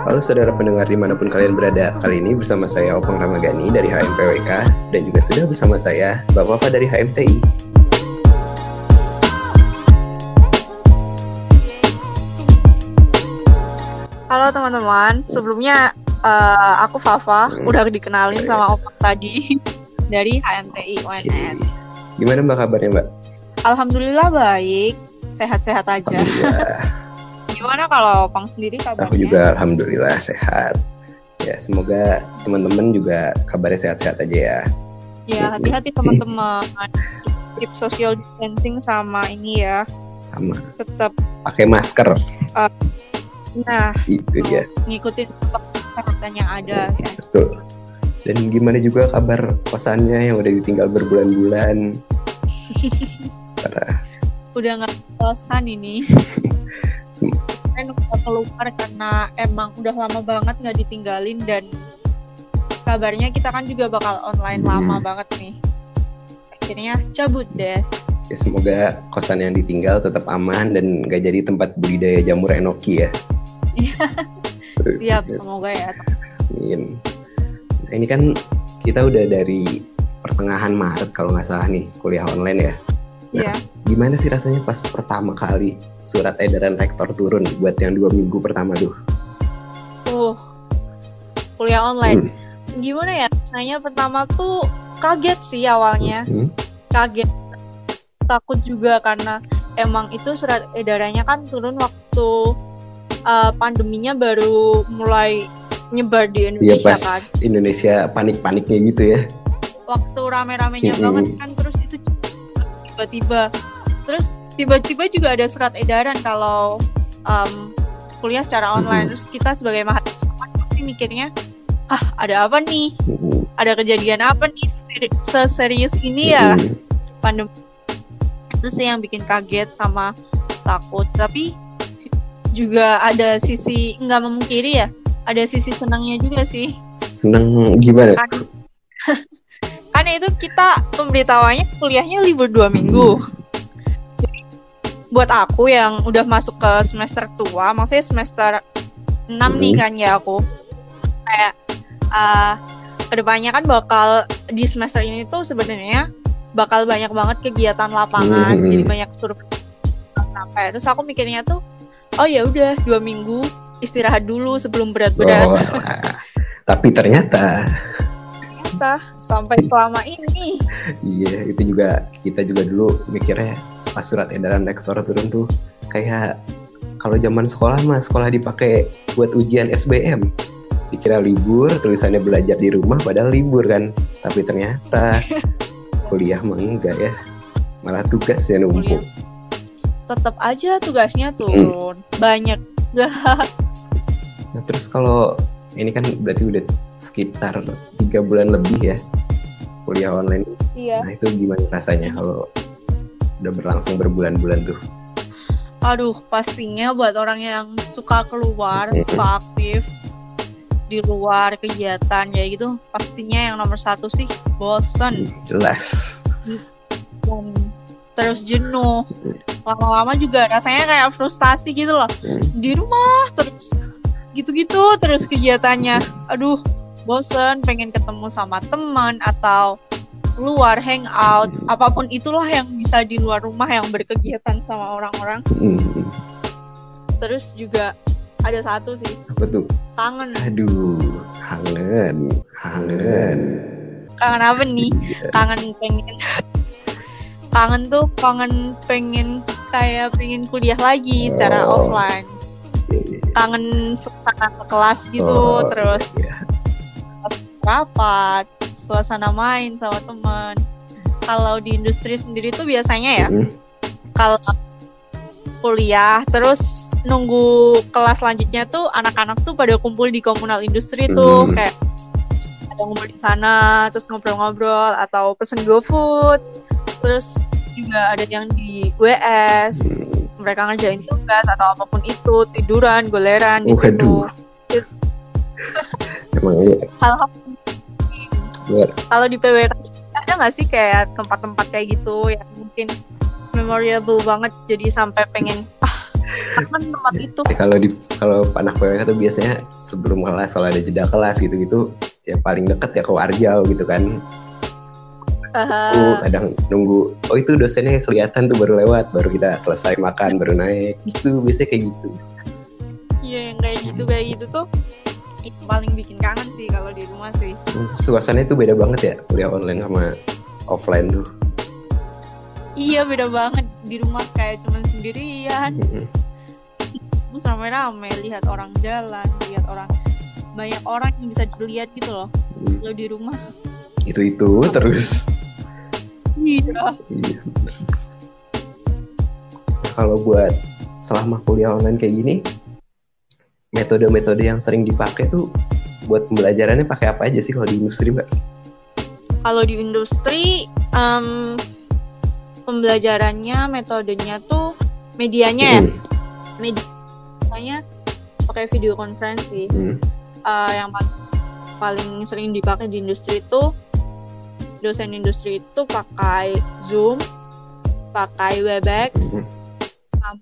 Halo saudara pendengar di mana pun kalian berada Kali ini bersama saya Opang Ramagani dari HMPWK Dan juga sudah bersama saya Bapak-Bapak dari HMTI Halo teman-teman, sebelumnya uh, aku Fafa, Hmm. udah dikenalin sama Opang tadi dari HMTI UNS. Gimana mbak kabarnya mbak? Alhamdulillah baik, sehat-sehat aja. Gimana kalau Opang sendiri kabarnya? Aku juga Alhamdulillah sehat. Ya semoga teman-teman juga kabarnya sehat-sehat aja ya. Ya hati-hati teman-teman. Keep social distancing sama ini ya, Sama. Tetap pakai masker. nah Itu ya ngikutin protokol kesehatan yang ada. Ya. Betul. Dan gimana juga kabar kosannya yang udah ditinggal berbulan-bulan? Parah. Udah nggak bosan ini. Kan udah keluar karena emang udah lama banget nggak ditinggalin dan kabarnya kita kan juga bakal online Hmm. lama banget nih. Akhirnya cabut deh. Ya, semoga kosan yang ditinggal tetap aman dan gak jadi tempat budidaya jamur enoki ya. Iya. Siap, semoga ya. Amin. Nah, ini kan kita udah dari pertengahan Maret kalau nggak salah nih kuliah online ya. Iya. Gimana sih rasanya pas pertama kali surat edaran rektor turun buat yang dua minggu pertama tuh? Uh, kuliah online. Hmm. Gimana ya? Rasanya pertama tuh kaget sih awalnya. Hmm. Kaget. Takut juga karena emang itu surat edarannya kan turun waktu uh, pandeminya baru mulai nyebar di Iya Indonesia pas kan. Indonesia panik-paniknya gitu ya. waktu rame-ramenya Mm-mm. banget kan terus tiba-tiba. Terus tiba-tiba juga ada surat edaran kalau um, kuliah secara online. Terus kita sebagai mahasiswa kan pasti mikirnya ah ada apa nih? Ada kejadian apa nih? Seri- seserius ini ya? Pandemi. Itu sih yang bikin kaget sama takut. Tapi juga ada sisi nggak memungkiri ya ada sisi senangnya juga sih. Seneng gimana? itu kita pemberitahuannya kuliahnya libur dua minggu Jadi, buat aku yang udah masuk ke semester tua maksudnya semester 6 nih Hmm. kan ya aku kayak uh, ke depannya kan bakal di semester ini tuh sebenarnya bakal banyak banget kegiatan lapangan Hmm. jadi banyak survei sampai terus aku mikirnya tuh oh ya udah dua minggu istirahat dulu sebelum berat-berat Oh. Tapi ternyata ternyata sampai selama ini Iya, itu juga kita juga dulu mikirnya pas surat edaran rektor turun tuh kayak kalau zaman sekolah mah sekolah dipakai buat ujian SBM. Dikira libur, tulisannya belajar di rumah padahal libur kan. Tapi ternyata kuliah mah enggak ya. Malah tugas ya numpuk. tetap aja tugasnya turun banyak Nah, terus kalau ini kan berarti udah sekitar tiga bulan lebih ya kuliah online. iya. Nah, itu gimana rasanya kalau udah berlangsung berbulan-bulan tuh? aduh pastinya buat orang yang suka keluar suka aktif di luar kegiatan ya gitu pastinya yang nomor satu sih bosen. Jelas. dan terus jenuh. Lama-lama juga rasanya kayak frustasi gitu loh. Di rumah terus gitu-gitu terus kegiatannya. Aduh bosen pengen ketemu sama teman atau keluar hangout apa pun itulah yang bisa di luar rumah yang berkegiatan sama orang-orang Hmm. terus juga ada satu sih Apa tuh? kangen Aduh, kangen, kangen. kangen apa nih kangen pengen kangen tuh kangen pengen kayak pengen kuliah lagi secara Oh. offline kangen suasana ke kelas gitu Oh, terus iya. Rapat suasana main sama teman kalau di industri sendiri tuh biasanya ya Hmm. kalau kuliah terus nunggu kelas selanjutnya tuh anak-anak tuh pada kumpul di komunal industri tuh Hmm. kayak ada ngumpul di sana terus ngobrol-ngobrol atau pesen GoFood terus juga ada yang di WS Hmm. mereka ngerjain tugas atau apa pun itu tiduran goleran di situ. Emang iya, hal-hal luar. kalau di PWK ada nggak sih kayak tempat-tempat kayak gitu yang mungkin memorable banget jadi sampai pengen ah kangen tempat itu Ya, kalau di kalau anak PWK tuh biasanya sebelum kelas kalau ada jeda kelas gitu-gitu ya paling deket ya ke Warjau gitu kan. Aku kadang nunggu oh itu dosennya kelihatan tuh baru lewat baru kita selesai makan baru naik itu biasanya kayak gitu. iya yang kayak gitu kayak gitu tuh itu paling bikin kangen sih kalau di rumah sih Hmm, Suasananya tuh beda banget ya kuliah online sama offline tuh. iya beda banget di rumah kayak cuman sendirian Mm-mm. terus rame-rame lihat orang jalan lihat orang banyak orang yang bisa dilihat gitu loh Hmm, kalau di rumah Itu itu terus. iya Iya. Kalau buat selama kuliah online kayak gini, metode-metode yang sering dipakai tuh buat pembelajarannya pakai apa aja sih kalau di industri, Mbak? kalau di industri em, pembelajarannya metodenya tuh medianya ya. Hmm, medianya pakai video konferensi hmm, Eh, yang paling, paling sering dipakai di industri itu dosen industri itu pakai Zoom pakai Webex hmm. sama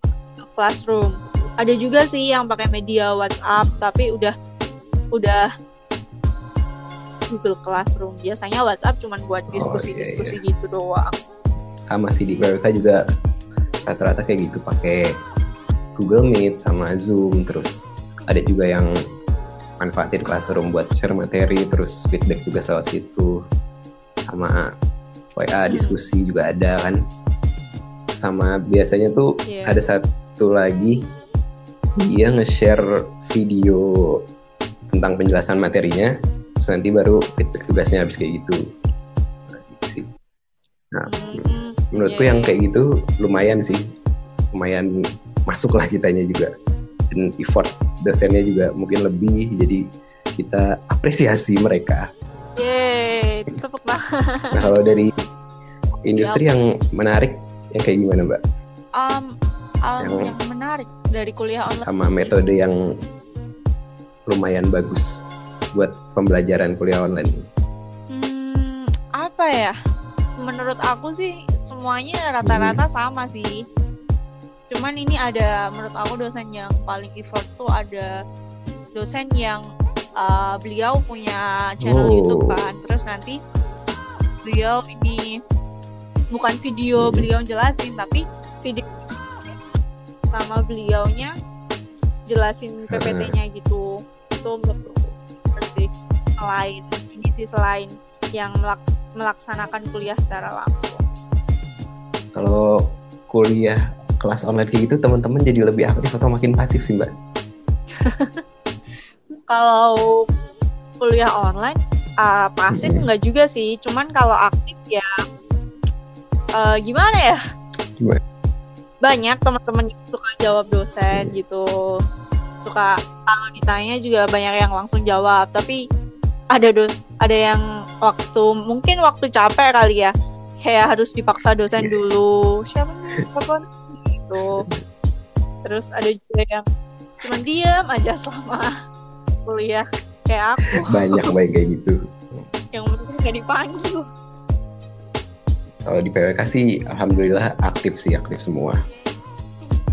Classroom ada juga sih yang pakai media WhatsApp tapi udah udah Google Classroom. Biasanya WhatsApp cuman buat Oh, diskusi-diskusi iya, gitu doang. Sama sih di PWK juga rata-rata kayak gitu pakai Google Meet sama Zoom. Terus ada juga yang manfaatin Classroom buat share materi terus feedback juga lewat situ. Sama WA Hmm. diskusi juga ada kan. Sama biasanya tuh Iya. ada satu lagi dia nge-share video tentang penjelasan materinya terus nanti baru feedback tugasnya habis kayak gitu. Nah, gitu sih. nah Hmm, menurutku iya, yang kayak gitu lumayan sih. Lumayan masuk lah kitanya juga. Dan effort dosennya juga mungkin lebih jadi kita apresiasi mereka. Yeay, tepuk tangan. nah kalau dari industri yang menarik yang kayak gimana mbak? Um, um, Yang- yang menarik dari kuliah online sama metode yang lumayan bagus buat pembelajaran kuliah online Hmm, apa ya? Menurut aku sih semuanya rata-rata sama sih. Cuman ini ada menurut aku dosen yang paling effort tuh ada dosen yang uh, beliau punya channel Oh. YouTube kan. Terus nanti beliau ini bukan video Hmm. beliau jelasin tapi video sama beliaunya jelasin PPT-nya gitu. Itu aku sih selain ini sih selain yang melaks- melaksanakan kuliah secara langsung. kalau kuliah kelas online kayak gitu teman-teman jadi lebih aktif atau makin pasif sih mbak Kalau kuliah online uh, pasif Hmm. nggak juga sih, cuman kalau aktif ya uh, gimana ya? Gimana? Banyak teman-teman yang suka jawab dosen gitu, suka kalau ditanya juga banyak yang langsung jawab. Tapi ada dos ada yang waktu mungkin waktu capek kali ya, kayak harus dipaksa dosen Iya. dulu. Siapa nih? Siapa nih? gitu. Terus ada juga yang cuman diam aja selama kuliah kayak aku banyak baik kayak gitu yang penting nggak dipanggil kalau di PWK sih alhamdulillah aktif sih aktif semua.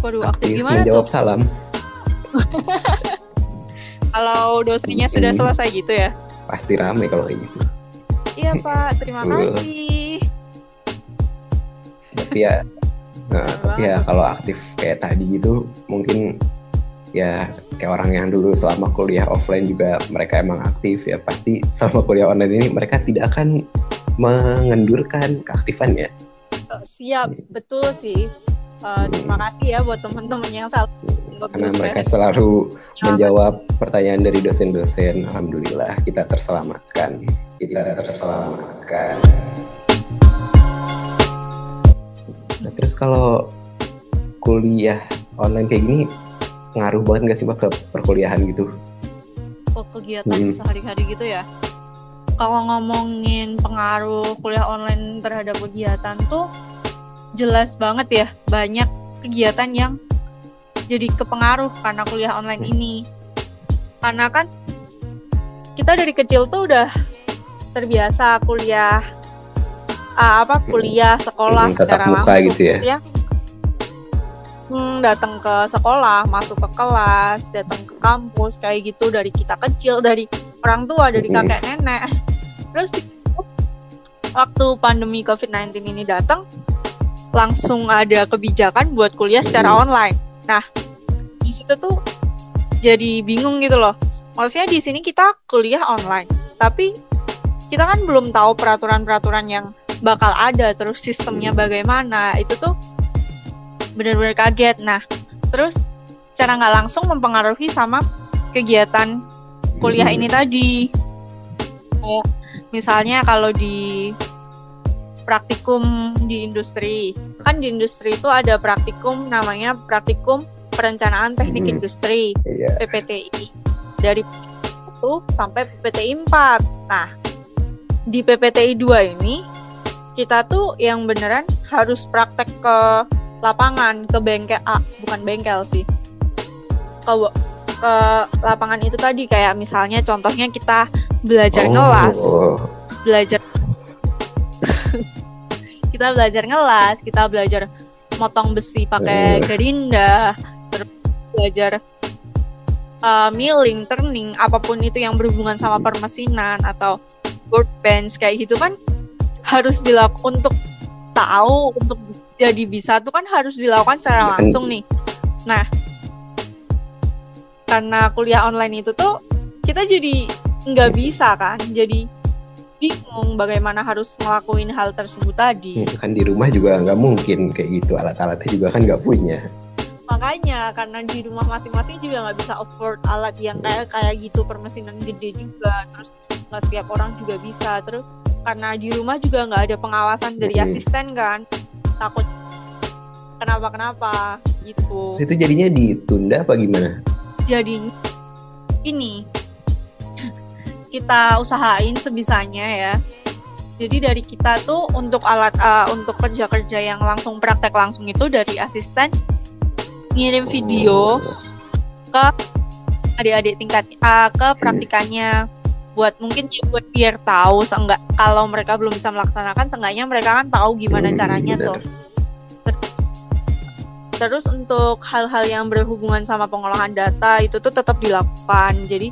Waduh aktif aktif gimana menjawab tuh salam. Kalau dosennya sudah selesai gitu ya? Pasti rame kalau kayak gitu. Iya pak. Terima kasih. Tapi ya nah, tapi ya kalau aktif kayak tadi gitu mungkin ya kayak orang yang dulu selama kuliah offline juga mereka emang aktif ya pasti selama kuliah online ini mereka tidak akan mengendurkan keaktifannya Eh, siap betul sih. Eh, terima kasih ya buat teman-teman yang selalu karena dosen. mereka selalu Ya, menjawab pertanyaan dari dosen-dosen. Alhamdulillah kita terselamatkan. Kita terselamatkan. Nah, terus kalau kuliah online kayak gini ngaruh banget nggak sih mbak ke perkuliahan gitu? Oh, kegiatan Hmm. sehari-hari gitu ya kalau ngomongin pengaruh kuliah online terhadap kegiatan tuh jelas banget ya banyak kegiatan yang jadi kepengaruh karena kuliah online Hmm. ini karena kan kita dari kecil tuh udah terbiasa kuliah ah, apa kuliah sekolah Hmm, secara muka langsung gitu ya. hmm, datang ke sekolah, masuk ke kelas, datang ke kampus kayak gitu dari kita kecil, dari orang tua, dari Mm-mm. kakek nenek. Terus waktu pandemi COVID-19 ini datang, langsung ada kebijakan buat kuliah secara Mm. online. Nah, di situ tuh jadi bingung gitu loh. Maksudnya di sini kita kuliah online, tapi kita kan belum tahu peraturan-peraturan yang bakal ada, terus sistemnya bagaimana. Itu tuh bener-bener kaget. Nah, terus secara nggak langsung mempengaruhi sama kegiatan kuliah Hmm. ini tadi. Kayak misalnya kalau di praktikum di industri, kan di industri itu ada praktikum namanya praktikum perencanaan teknik Hmm. industri Iya. PPTI dari 1 sampai PPTI 4. Nah, di PPTI 2 ini kita tuh yang beneran harus praktek ke lapangan, ke bengkel ah, bukan bengkel sih. Ke ke lapangan itu tadi kayak misalnya contohnya kita belajar ngelas, Oh, belajar kita belajar ngelas, kita belajar motong besi pakai Eh. gerinda, terus belajar uh, milling, turning, apa pun itu yang berhubungan sama permesinan atau workbench kayak gitu kan harus dilakukan untuk tahu untuk jadi bisa tuh kan harus dilakukan secara Kan- langsung nih. Nah, karena kuliah online itu tuh kita jadi nggak bisa kan, jadi bingung bagaimana harus ngelakuin hal tersebut tadi. kan di rumah juga nggak mungkin kayak gitu alat-alatnya juga kan nggak punya. Makanya karena di rumah masing-masing juga nggak bisa afford alat yang kayak kayak gitu permesinan gede juga, terus nggak setiap orang juga bisa. Terus karena di rumah juga nggak ada pengawasan dari Mm-mm. asisten kan, takut kenapa-kenapa gitu. Terus itu jadinya ditunda apa gimana? Jadi ini kita usahain sebisanya ya. Jadi dari kita tuh untuk alat uh, untuk kerja-kerja yang langsung praktek langsung itu dari asisten ngirim video ke adik-adik tingkat A ke praktikannya buat mungkin buat biar tahu seenggak kalau mereka belum bisa melaksanakan seenggaknya mereka kan tahu gimana caranya benar. tuh terus terus untuk hal-hal yang berhubungan sama pengolahan data itu tuh tetap dilakukan jadi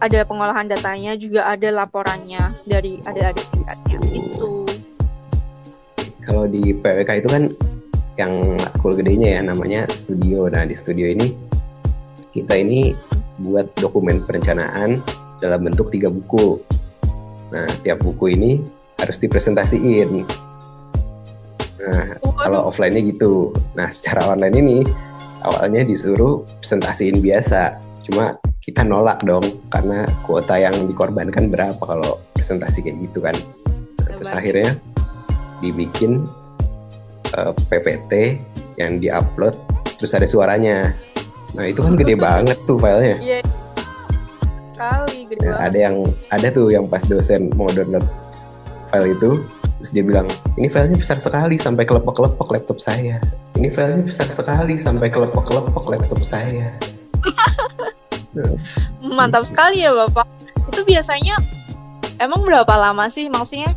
ada pengolahan datanya juga ada laporannya dari adik-adik tingkatnya itu Kalau di PWK itu kan yang matkul gedenya ya namanya studio. Nah di studio ini kita ini buat dokumen perencanaan dalam bentuk tiga buku. Nah tiap buku ini harus dipresentasiin. Nah kalau offline-nya gitu. Nah secara online ini awalnya disuruh presentasiin biasa. Cuma kita nolak dong karena kuota yang dikorbankan berapa kalau presentasi kayak gitu kan. Terus akhirnya dibikin eh, PPT yang diupload terus ada suaranya. Nah itu kan gede banget tuh filenya. iya sekali gede banget ada yang ada tuh yang pas dosen mau download file itu terus dia bilang ini filenya besar sekali sampai kelepek-kelepek laptop saya ini filenya besar sekali sampai kelepek-kelepek laptop saya Mantap sekali ya Bapak. Itu biasanya emang berapa lama sih maksudnya?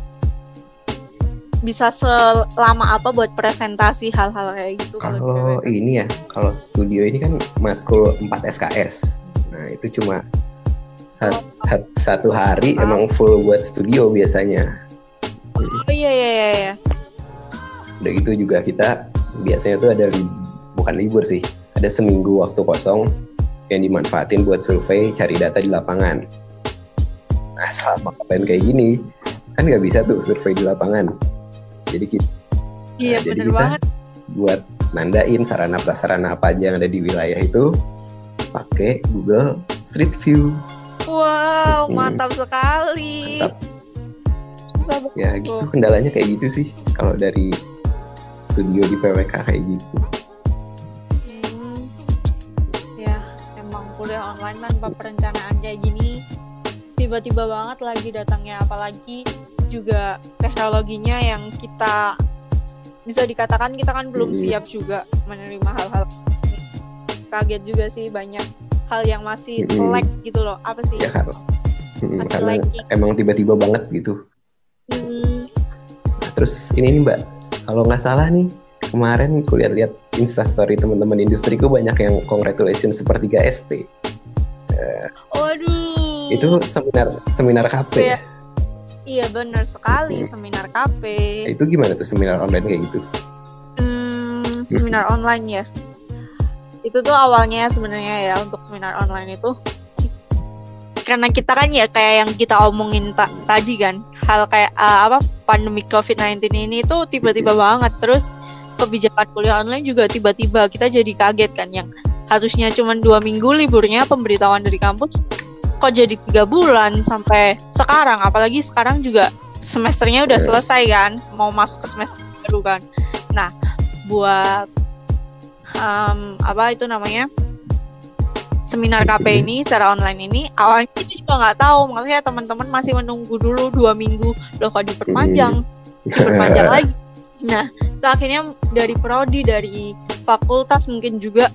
Bisa selama apa buat presentasi hal-hal kayak gitu kalau PWK? ini ya kalau studio ini kan matkul 4 SKS nah itu cuma sat- sat- satu hari emang full buat studio biasanya Oh iya iya iya. iya. udah gitu juga kita biasanya tuh ada bukan libur sih ada seminggu waktu kosong yang dimanfaatin buat survei cari data di lapangan nah selama kalian kayak gini kan nggak bisa tuh survei di lapangan jadi kita Iya Nah, jadi kita- banget. buat nandain sarana prasarana apa aja yang ada di wilayah itu pakai Google Street View Wow, Hmm. mantap sekali. Mantap. Susah banget. ya gitu kendalanya kayak gitu sih kalau dari studio di PWK kayak gitu online tanpa perencanaan kayak gini tiba-tiba banget lagi datangnya. Apalagi juga teknologinya yang kita bisa dikatakan kita kan belum Hmm. siap juga menerima hal-hal. Kaget juga sih banyak hal yang masih Hmm. lag gitu loh. Apa sih? Ya kan. Hmm, Masih karena emang tiba-tiba banget gitu. Hmm, terus ini nih mbak. Kalau nggak salah nih kemarin kulihat lihat di instastory teman-teman industriku banyak yang congratulations sepertiga ST. Waduh. Itu seminar seminar KP Iya. ya? Iya benar sekali Mm-mm. seminar KP. Itu gimana tuh seminar online kayak gitu? Hmm, seminar online ya. Itu tuh awalnya sebenarnya ya untuk seminar online itu karena kita kan ya kayak yang kita omongin ta- tadi kan hal kayak uh, apa pandemi COVID-19 ini tuh tiba-tiba banget terus kebijakan kuliah online juga tiba-tiba kita jadi kaget kan yang harusnya cuma dua minggu liburnya pemberitahuan dari kampus. Kok jadi tiga bulan sampai sekarang? Apalagi sekarang juga semesternya udah Iya. selesai kan? Mau masuk ke semester baru kan? Nah buat em, apa itu namanya seminar KP ini secara online ini awalnya itu juga nggak tahu. Makanya teman-teman masih menunggu dulu dua minggu. Loh kok diperpanjang? Diperpanjang lagi. Nah itu akhirnya dari prodi dari fakultas mungkin juga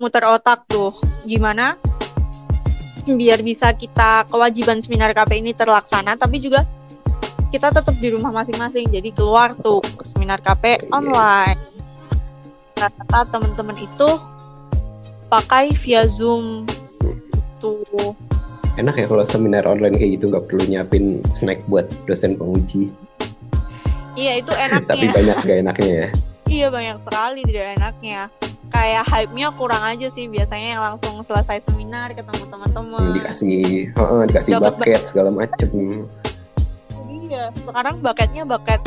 muter otak tuh. Gimana? Biar bisa kita kewajiban seminar KP ini terlaksana tapi juga kita tetap di rumah masing-masing. Jadi keluar tuh ke seminar KP online. Rata-rata teman-teman itu pakai via Zoom. Tuh. Enak ya kalau seminar online kayak gitu nggak perlu nyiapin snack buat dosen penguji. iya itu Tapi enaknya banyak gak enaknya ya. iya banyak sekali tidak enaknya kayak hype-nya kurang aja sih biasanya yang langsung selesai seminar ketemu teman-teman dikasih, heeh, dikasih Dapat bucket segala macem. iya sekarang bucketnya bucket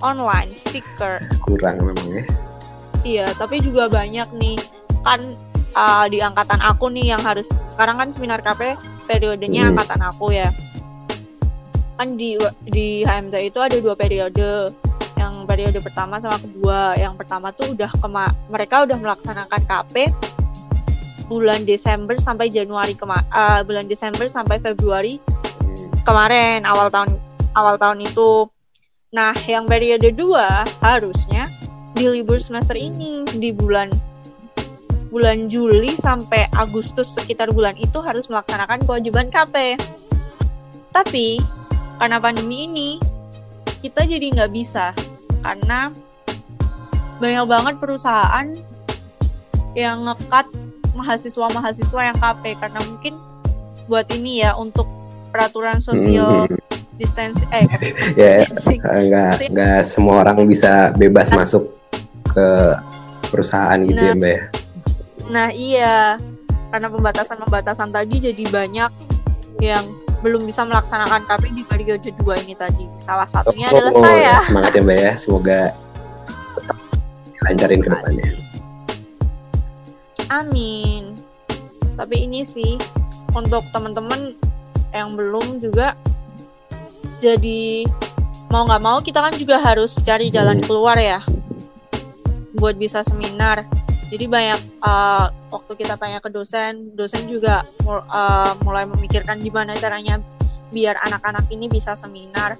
online stiker Kurang memang ya. Iya, tapi juga banyak nih kan uh, di angkatan aku nih yang harus sekarang kan seminar KP periodenya Hmm. angkatan aku ya. Kan di di HMZ itu ada dua periode. Yang periode pertama sama kedua. Yang pertama tuh udah kema mereka udah melaksanakan KP bulan Desember sampai Januari kema uh, bulan Desember sampai Februari kemarin awal tahun awal tahun itu. Nah, yang periode 2 harusnya di libur semester ini di bulan bulan Juli sampai Agustus sekitar bulan itu harus melaksanakan kewajiban KP. Tapi karena pandemi ini kita jadi nggak bisa karena banyak banget perusahaan yang ngekat mahasiswa-mahasiswa yang KP karena mungkin buat ini ya untuk peraturan sosial Hmm. distancing eh Ya, distancing. nggak Sih. nggak semua orang bisa bebas masuk ke perusahaan gitu Nah. ya mbak ya. Nah iya, karena pembatasan-pembatasan tadi jadi banyak yang belum bisa melaksanakan KP di periode 2 ini tadi. Salah satunya adalah Oh, saya. ya, semangat ya mbak ya. Semoga tetap lancarin ke depannya. Amin. Tapi ini sih untuk teman-teman yang belum juga jadi mau nggak mau kita kan juga harus cari jalan Hmm. keluar ya buat bisa seminar. Jadi banyak uh, waktu kita tanya ke dosen, dosen juga mul- uh, mulai memikirkan gimana caranya biar anak-anak ini bisa seminar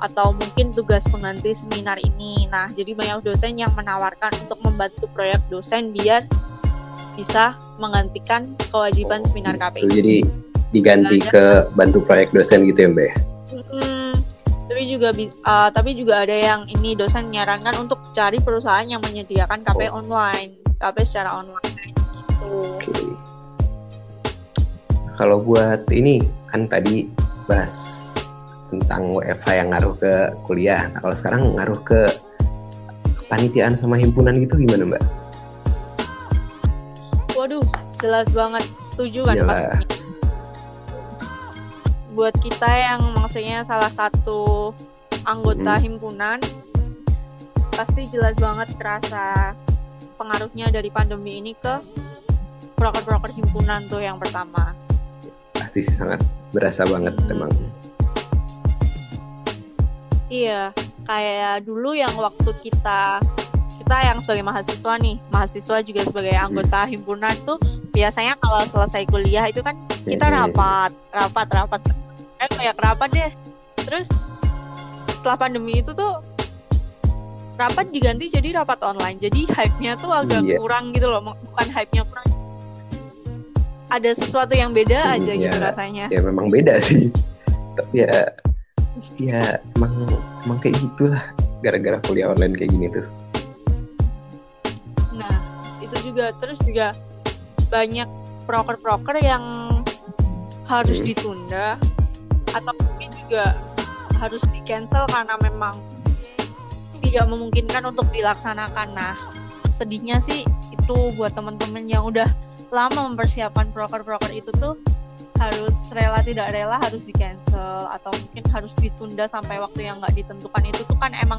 atau mungkin tugas pengganti seminar ini. Nah, jadi banyak dosen yang menawarkan untuk membantu proyek dosen biar bisa menggantikan kewajiban seminar KPI. Tuh, jadi diganti ke bantu proyek dosen gitu ya mbak ya. Mm, tapi juga uh, tapi juga ada yang ini dosen menyarankan untuk cari perusahaan yang menyediakan KP Oh. online, KP secara online. Oke. Kalau buat ini kan tadi bahas tentang WFH yang ngaruh ke kuliah. Nah, kalau sekarang ngaruh ke kepanitiaan sama himpunan gitu gimana mbak? Waduh, jelas banget setuju kan Iyalah. pastinya. Buat kita yang maksudnya salah satu anggota Hmm. himpunan, pasti jelas banget terasa pengaruhnya dari pandemi ini ke proker-proker himpunan tuh yang pertama. Pasti sih sangat berasa banget Hmm. emang. Iya, kayak dulu yang waktu kita kita yang sebagai mahasiswa nih, mahasiswa juga sebagai anggota himpunan tuh biasanya kalau selesai kuliah itu kan kita Hmm. rapat, rapat, rapat. Eh kayak rapat deh. Terus setelah pandemi itu tuh rapat diganti jadi rapat online. Jadi hype-nya tuh agak Iya. kurang gitu loh, bukan hype-nya kurang. Ada sesuatu yang beda Hmm, aja gitu iya. rasanya. Ya memang beda sih. Tapi ya ya emang emang kayak gitulah gara-gara kuliah online kayak gini tuh. Nah, juga terus juga banyak proker-proker yang harus Hmm. ditunda atau mungkin juga harus di cancel karena memang tidak memungkinkan untuk dilaksanakan nah sedihnya sih itu buat teman-teman yang udah lama mempersiapkan proker-proker itu tuh harus rela tidak rela harus di cancel atau mungkin harus ditunda sampai waktu yang nggak ditentukan itu tuh kan emang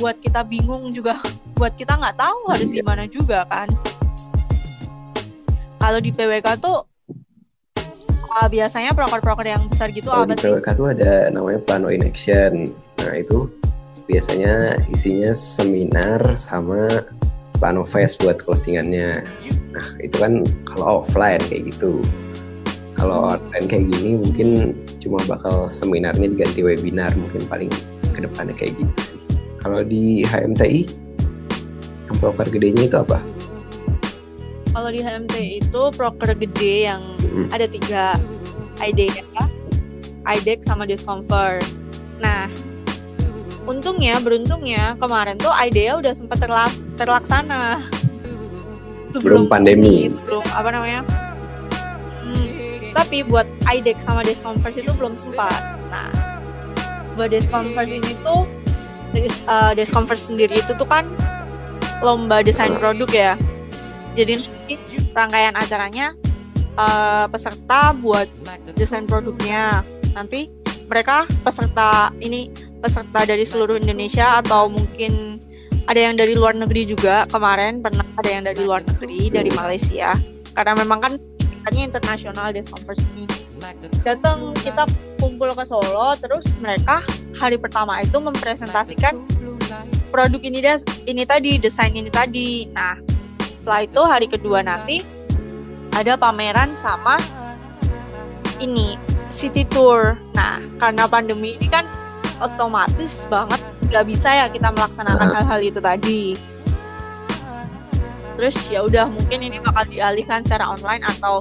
buat kita bingung juga buat kita nggak tahu harus Iya. gimana juga kan kalau di PWK tuh uh, biasanya proker-proker yang besar gitu Kalau apa di sih PWK tuh ada namanya Plano in Action. Nah itu biasanya isinya seminar sama Plano Fest buat closingannya. Nah itu kan kalau offline kayak gitu. Kalau online kayak gini mungkin cuma bakal seminarnya diganti webinar mungkin paling ke depannya kayak gitu sih. Kalau di HMTI yang proker gedenya itu apa? kalau di HMT itu proker gede yang Hmm. ada tiga IDEA, IDEC sama Disconverse. Nah, untungnya, beruntungnya kemarin tuh IDEA udah sempat terla- terlaksana Sebelum pandemi. ini, sebelum apa namanya? Hmm, tapi buat IDEC sama Disconverse itu belum sempat. Nah, buat Disconverse ini tuh uh, Disconverse sendiri itu tuh kan lomba desain produk ya. Jadi nanti rangkaian acaranya uh, peserta buat desain produknya. Nanti mereka peserta ini peserta dari seluruh Indonesia atau mungkin ada yang dari luar negeri juga. Kemarin pernah ada yang dari luar negeri dari Malaysia. Karena memang kan tingkatnya internasional Disconverse ini datang kita kumpul ke Solo terus mereka hari pertama itu mempresentasikan produk ini des ini tadi desain ini tadi. Nah setelah itu hari kedua nanti ada pameran sama ini city tour. Nah karena pandemi ini kan otomatis banget nggak bisa ya kita melaksanakan Ah. hal-hal itu tadi terus ya udah mungkin ini bakal dialihkan secara online atau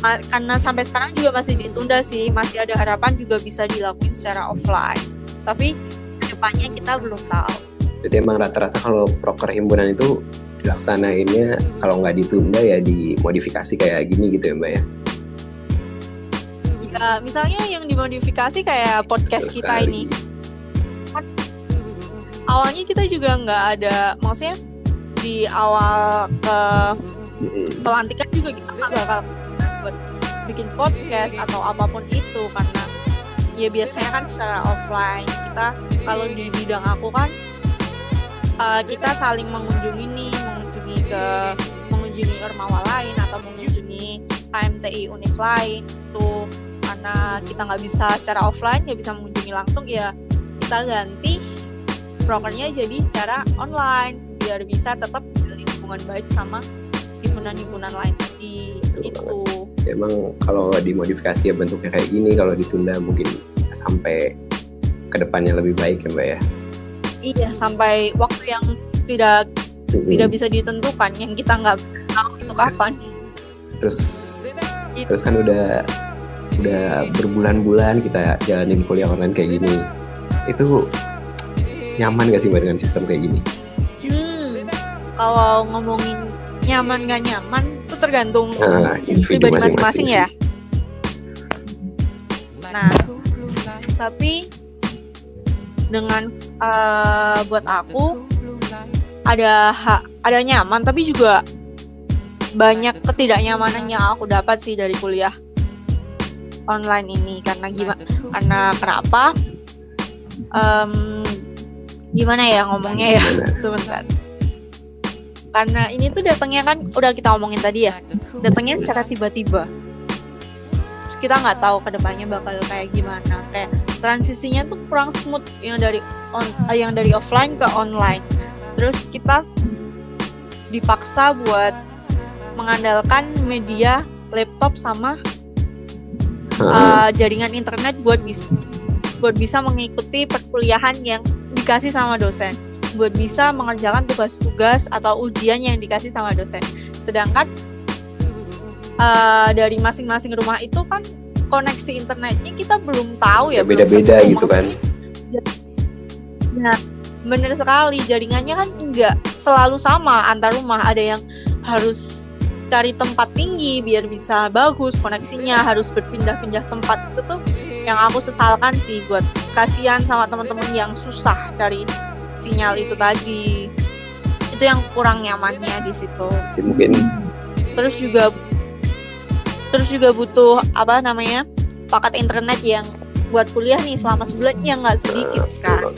karena sampai sekarang juga masih ditunda sih masih ada harapan juga bisa dilakuin secara offline tapi ke depannya kita belum tahu Jadi emang rata-rata kalau proker himpunan itu dilaksanainnya kalau nggak ditunda ya dimodifikasi kayak gini gitu ya mbak ya. ya misalnya yang dimodifikasi kayak podcast Betul kita sekali. ini awalnya kita juga nggak ada maksudnya di awal ke Mm-mm. pelantikan juga kita nggak bakal buat bikin podcast atau apa pun itu karena ya biasanya kan secara offline kita kalau di bidang aku kan uh, kita saling mengunjungi nih mengunjungi ke mengunjungi ormawa lain atau mengunjungi HMTI univ lain itu karena kita nggak bisa secara offline nggak bisa mengunjungi langsung ya kita ganti prokernya jadi secara online biar bisa tetap hubungan baik sama himpunan-himpunan lain tadi itu Ya, emang kalau dimodifikasi ya bentuknya kayak gini kalau ditunda mungkin bisa sampai ke depannya lebih baik ya mbak ya. iya sampai waktu yang tidak Mm-mm. tidak bisa ditentukan yang kita nggak tahu itu kapan Terus terus kan udah udah berbulan-bulan kita jalanin kuliah online kayak gini. Itu nyaman gak sih mbak dengan sistem kayak gini? hmm, kalau ngomongin nyaman nggak nyaman itu tergantung Nah, pribadi masing-masing ya. Nah tapi dengan uh, buat aku ada ha- ada nyaman tapi juga banyak ketidaknyamanan yang aku dapat sih dari kuliah online ini. Karena gimana karena kenapa? Em, gimana ya ngomongnya ya? Sebentar. Karena ini tuh datangnya kan udah kita omongin tadi ya. Datangnya secara tiba-tiba. Terus kita nggak tahu ke depannya bakal kayak gimana. Kayak transisinya tuh kurang smooth yang dari on eh, yang dari offline ke online. Terus kita dipaksa buat mengandalkan media laptop sama uh, jaringan internet buat bisa buat bisa mengikuti perkuliahan yang dikasih sama dosen. Buat bisa mengerjakan tugas-tugas atau ujian yang dikasih sama dosen. Sedangkan uh, dari masing-masing rumah itu kan koneksi internetnya kita belum tahu ya Ya, beda-beda tentu. gitu kan. Maksudnya, nah bener sekali. Jaringannya kan enggak selalu sama antar rumah. Ada yang harus cari tempat tinggi biar bisa bagus koneksinya harus berpindah-pindah tempat. Itu tuh yang aku sesalkan sih buat kasihan sama teman-teman yang susah cari sinyal itu tadi. Itu yang kurang nyamannya di situ. Mungkin. Terus juga terus juga butuh apa namanya paket internet yang buat kuliah nih selama sebulan yang nggak sedikit kan?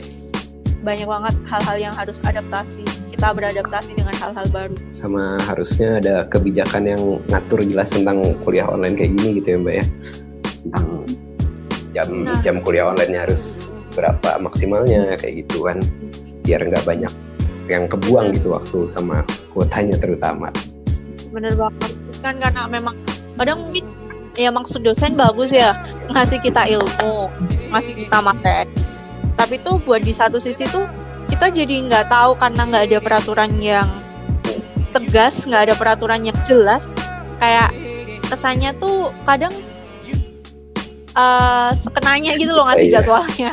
Banyak banget hal-hal yang harus adaptasi. Kita beradaptasi dengan hal-hal baru. Sama harusnya ada kebijakan yang ngatur jelas tentang kuliah online kayak gini gitu ya mbak ya? Tentang jam Nah. jam kuliah online harus berapa maksimalnya kayak gitu kan. Biar nggak banyak yang kebuang gitu waktu sama kuotanya terutama. Bener banget. Terus kan karena memang kadang mungkin ya maksud dosen bagus ya ngasih kita ilmu ngasih kita materi. Tapi tuh buat di satu sisi tuh kita jadi nggak tahu karena nggak ada peraturan yang tegas nggak ada peraturan yang jelas. Kayak kesannya tuh kadang eh sekenanya gitu loh ngasih Iya. jadwalnya.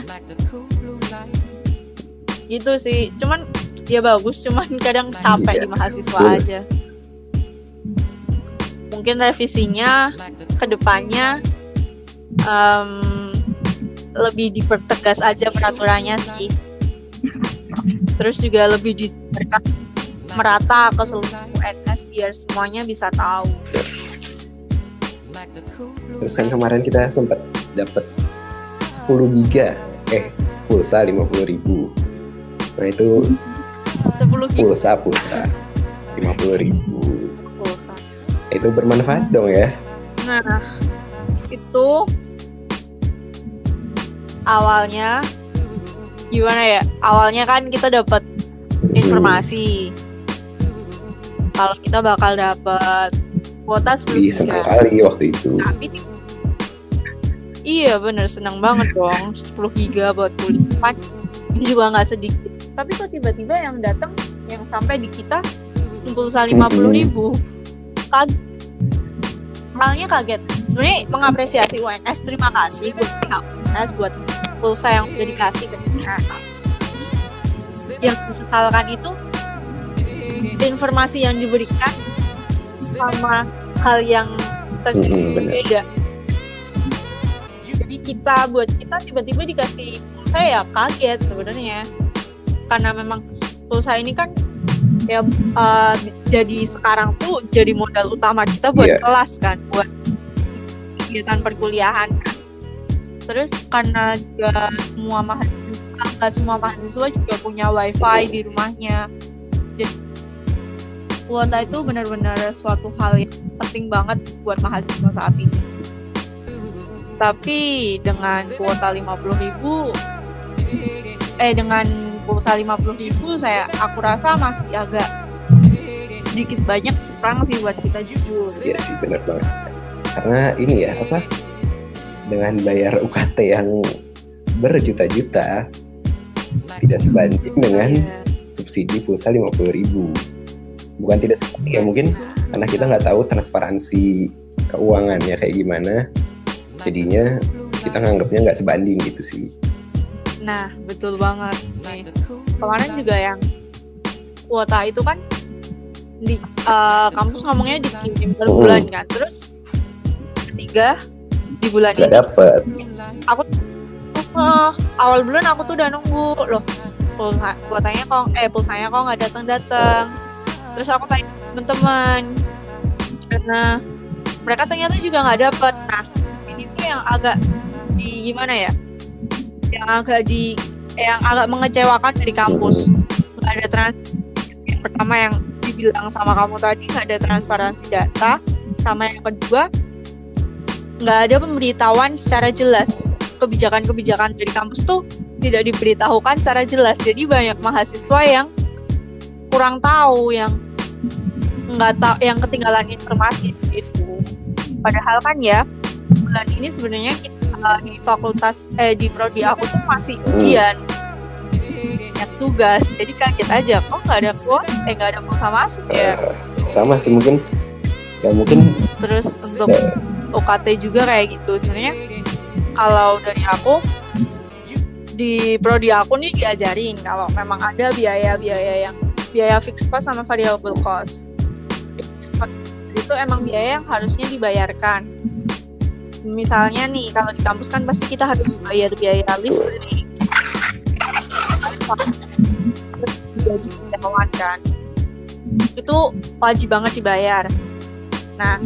Gitu sih. Cuman ya bagus cuman kadang capek Iya, di mahasiswa betul. aja. Mungkin revisinya ke depannya em, lebih dipertegas aja peraturannya sih. Terus juga lebih disebarkan merata ke seluruh UNS biar semuanya bisa tahu terus kan kemarin kita sempat dapat 10 giga eh pulsa 50.000 ribu. Nah itu 10 giga? pulsa pulsa 50.000 ribu. Pulsa. Itu bermanfaat dong ya. Nah, itu awalnya gimana ya? Awalnya kan kita dapat informasi. Kalau kita bakal dapat kuota 10 Ih, senang kali waktu itu. Tapi Iya bener seneng banget dong. 10 giga buat kuliah. Juga nggak sedikit. Tapi kok tiba-tiba yang datang yang sampai di kita pulsa 50 ribu. Kaget awalnya kaget. Sebenarnya mengapresiasi UNS terima kasih. Buat pihak UNS buat pulsa yang udah dikasih ke kita. Yang disesalkan itu informasi yang diberikan sama hal yang terjadi bener. beda. Jadi kita buat kita tiba-tiba dikasih pulsa ya kaget sebenarnya. Karena memang pulsa ini kan ya eh, jadi sekarang tuh jadi modal utama kita buat Iya. kelas kan buat kegiatan perkuliahan kan. Terus karena juga semua mahasiswa nggak semua mahasiswa juga punya wifi di rumahnya. Jadi kuota itu benar-benar suatu hal yang penting banget buat mahasiswa saat ini tapi dengan kuota 50.000 eh dengan pulsa 50.000 saya aku rasa masih agak sedikit banyak kurang sih buat kita jujur Iya sih benar banget. Karena ini ya apa? Dengan bayar UKT yang berjuta-juta tidak sebanding dengan Iya. subsidi pulsa 50.000 ribu. Bukan tidak sebanding ya mungkin karena kita nggak tahu transparansi keuangannya kayak gimana. Jadinya kita nganggapnya nggak sebanding gitu sih. Nah, betul banget. Nih, kemarin juga yang kuota itu kan di eh, kampus ngomongnya dikirim per Hmm. bulan kan. Terus ketiga di bulan Nggak ini dapet. eh, awal bulan aku tuh udah nunggu loh pulsa kuotanya kok eh pulsanya kok nggak datang datang. Terus aku tanya teman-teman karena mereka ternyata juga nggak dapet. Nah, ini tuh yang agak di gimana ya? Yang agak di yang agak mengecewakan dari kampus. Nggak ada trans yang pertama yang dibilang sama kamu tadi nggak ada transparansi data, sama yang kedua nggak ada pemberitahuan secara jelas kebijakan-kebijakan dari kampus tuh tidak diberitahukan secara jelas. Jadi banyak mahasiswa yang kurang tahu, yang nggak tahu, yang ketinggalan informasi itu. Padahal kan ya bulan ini sebenarnya kita uh, di fakultas eh di prodi aku tuh masih ujian. Ya tugas jadi kaget aja kok nggak ada kuot eh nggak ada pulsa masuk ya. Eh, sama sih mungkin. Ya mungkin. Terus untuk UKT juga kayak gitu. Sebenarnya kalau dari aku di prodi aku nih diajarin kalau memang ada biaya-biaya yang biaya fixed cost sama variable cost. Itu emang biaya yang harusnya dibayarkan. Misalnya nih kalau di kampus kan pasti kita harus bayar biaya listrik. Gaji karyawan kan. Itu wajib banget dibayar. Nah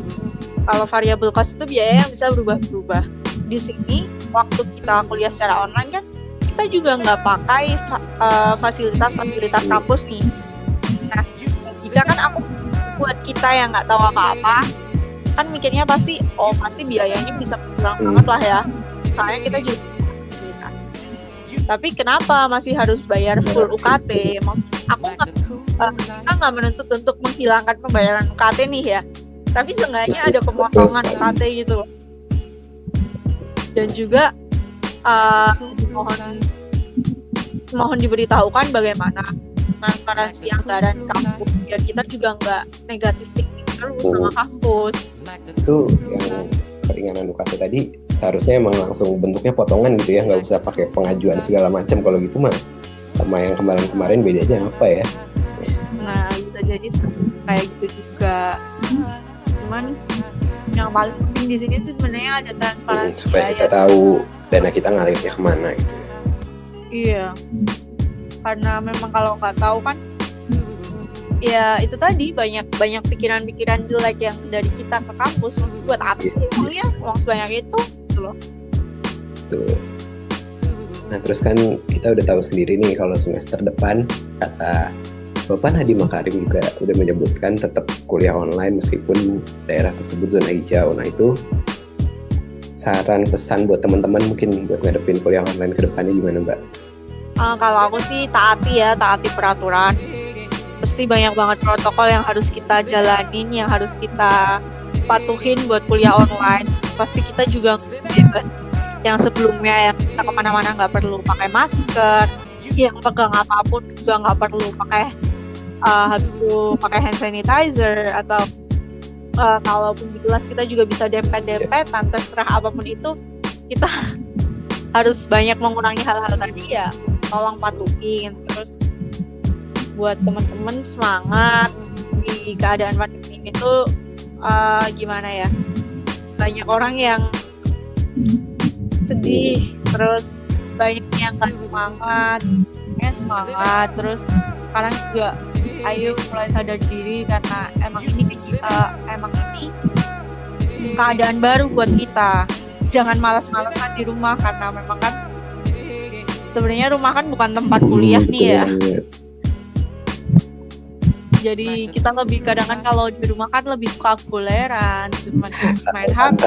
kalau variable cost itu biaya yang bisa berubah-berubah. Di sini waktu kita kuliah secara online kan kita juga nggak pakai uh, fasilitas-fasilitas kampus nih jika kan aku buat kita yang nggak tahu apa-apa kan mikirnya pasti oh pasti biayanya bisa kurang hmm. banget lah ya soalnya kita juga tapi kenapa masih harus bayar full UKT? Aku nggak kita nggak menuntut untuk menghilangkan pembayaran UKT nih ya, tapi seenggaknya ada pemotongan UKT gitu loh. Dan juga uh, mohon mohon diberitahukan bagaimana transparansi anggaran kampus. Biar kita juga nggak negatif thinking terus sama kampus. Itu yang keringanan UKT tadi seharusnya emang langsung bentuknya potongan gitu ya nggak usah pakai pengajuan segala macam. Kalau gitu mah sama yang kemarin-kemarin bedanya apa ya? Nah bisa jadi kayak gitu juga. Cuman yang paling penting di sini sebenarnya ada transparansi supaya kita ya. tahu dana kita ngalirnya ke mana gitu iya karena memang kalau nggak tahu kan ya itu tadi banyak banyak pikiran-pikiran jelek yang dari kita ke kampus. Buat apa sih uangnya uang sebanyak itu? Gitu loh. Tuh nah terus kan kita udah tahu sendiri nih kalau semester depan kata Bapak Nadiem Makarim juga udah menyebutkan tetap kuliah online meskipun daerah tersebut zona hijau. Nah itu saran pesan buat teman-teman mungkin buat ngadepin kuliah online ke depannya gimana Mbak? Uh, kalau aku sih taati ya, taati peraturan pasti banyak banget protokol yang harus kita jalanin, yang harus kita patuhin buat kuliah online. Pasti kita juga yang sebelumnya yang kita ke mana-mana nggak perlu pakai masker, yang pegang apa pun juga nggak perlu pakai uh, habis itu pakai hand sanitizer atau uh, kalaupun di kelas kita juga bisa dempet-dempetan terserah apa pun itu kita harus banyak mengurangi hal-hal tadi ya tolong patuhin. Terus buat teman-teman semangat di keadaan pandemi ini tuh uh, gimana ya banyak orang yang sedih terus banyak yang gak semangat. Ya semangat terus sekarang juga ayo mulai sadar diri karena emang ini uh, emang ini keadaan baru buat kita. Jangan malas-malasan di rumah karena memang kan sebenarnya rumah kan bukan tempat kuliah nih ya jadi kita lebih kadang kan kalau di rumah kan lebih suka kuleran cuma main HP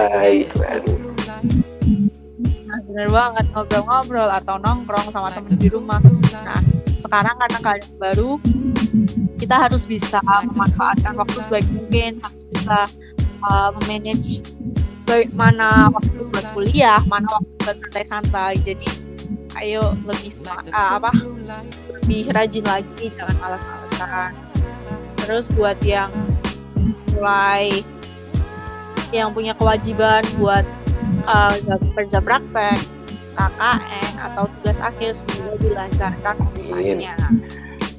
nah bener banget ngobrol-ngobrol atau nongkrong sama temen di rumah. Nah sekarang karena keadaan baru kita harus bisa memanfaatkan waktu sebaik mungkin harus bisa uh, memanage baik mana waktu buat kuliah mana waktu buat santai-santai. Jadi ayo lebih uh, apa? lebih rajin lagi jangan malas-malasan terus buat yang mulai yang punya kewajiban buat uh, kerja praktek KKN atau tugas akhir semoga dilancarkan urusannya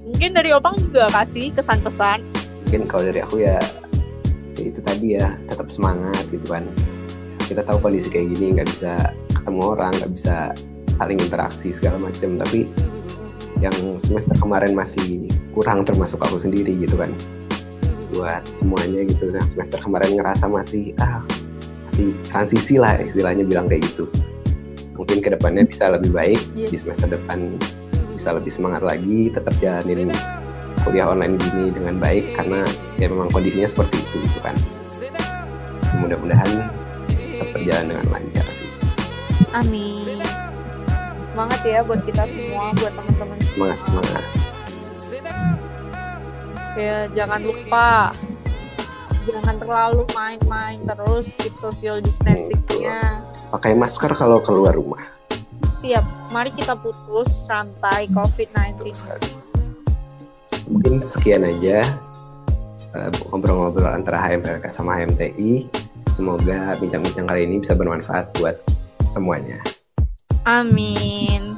mungkin dari Opang juga kasih kesan pesan mungkin kalau dari aku ya, ya itu tadi ya tetap semangat gitu kan. Kita tahu kondisi kayak gini nggak bisa ketemu orang nggak bisa saling interaksi segala macam tapi yang semester kemarin masih kurang termasuk aku sendiri gitu kan. Buat semuanya gitu. Yang semester kemarin ngerasa masih ah masih transisi lah istilahnya bilang kayak gitu. Mungkin ke depannya bisa lebih baik. Yeah. di semester depan bisa lebih semangat lagi tetap jalanin kuliah online gini dengan baik. Karena ya memang kondisinya seperti itu gitu kan. Mudah-mudahan tetap berjalan dengan lancar sih. Amin semangat ya buat kita semua buat teman-teman semangat semangat. Ya jangan lupa. Jangan terlalu main-main terus keep social distancingnya. Pakai masker kalau keluar rumah. Siap. Mari kita putus rantai covid-19 mungkin sekian aja uh, ngobrol-ngobrol antara HMPLK sama HMTI semoga bincang-bincang kali ini bisa bermanfaat buat semuanya Amin.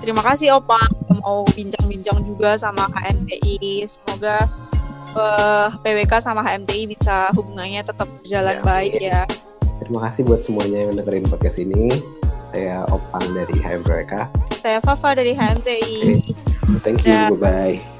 Terima kasih Opa mau bincang-bincang juga sama KMTI. Semoga eh, PWK sama HMTI bisa hubungannya tetap berjalan Ya, baik amin. ya. Terima kasih buat semuanya yang dengerin podcast ini. Saya Opang dari HMPWK. Saya Fafa dari HMTI. Thank you, Ya. bye-bye.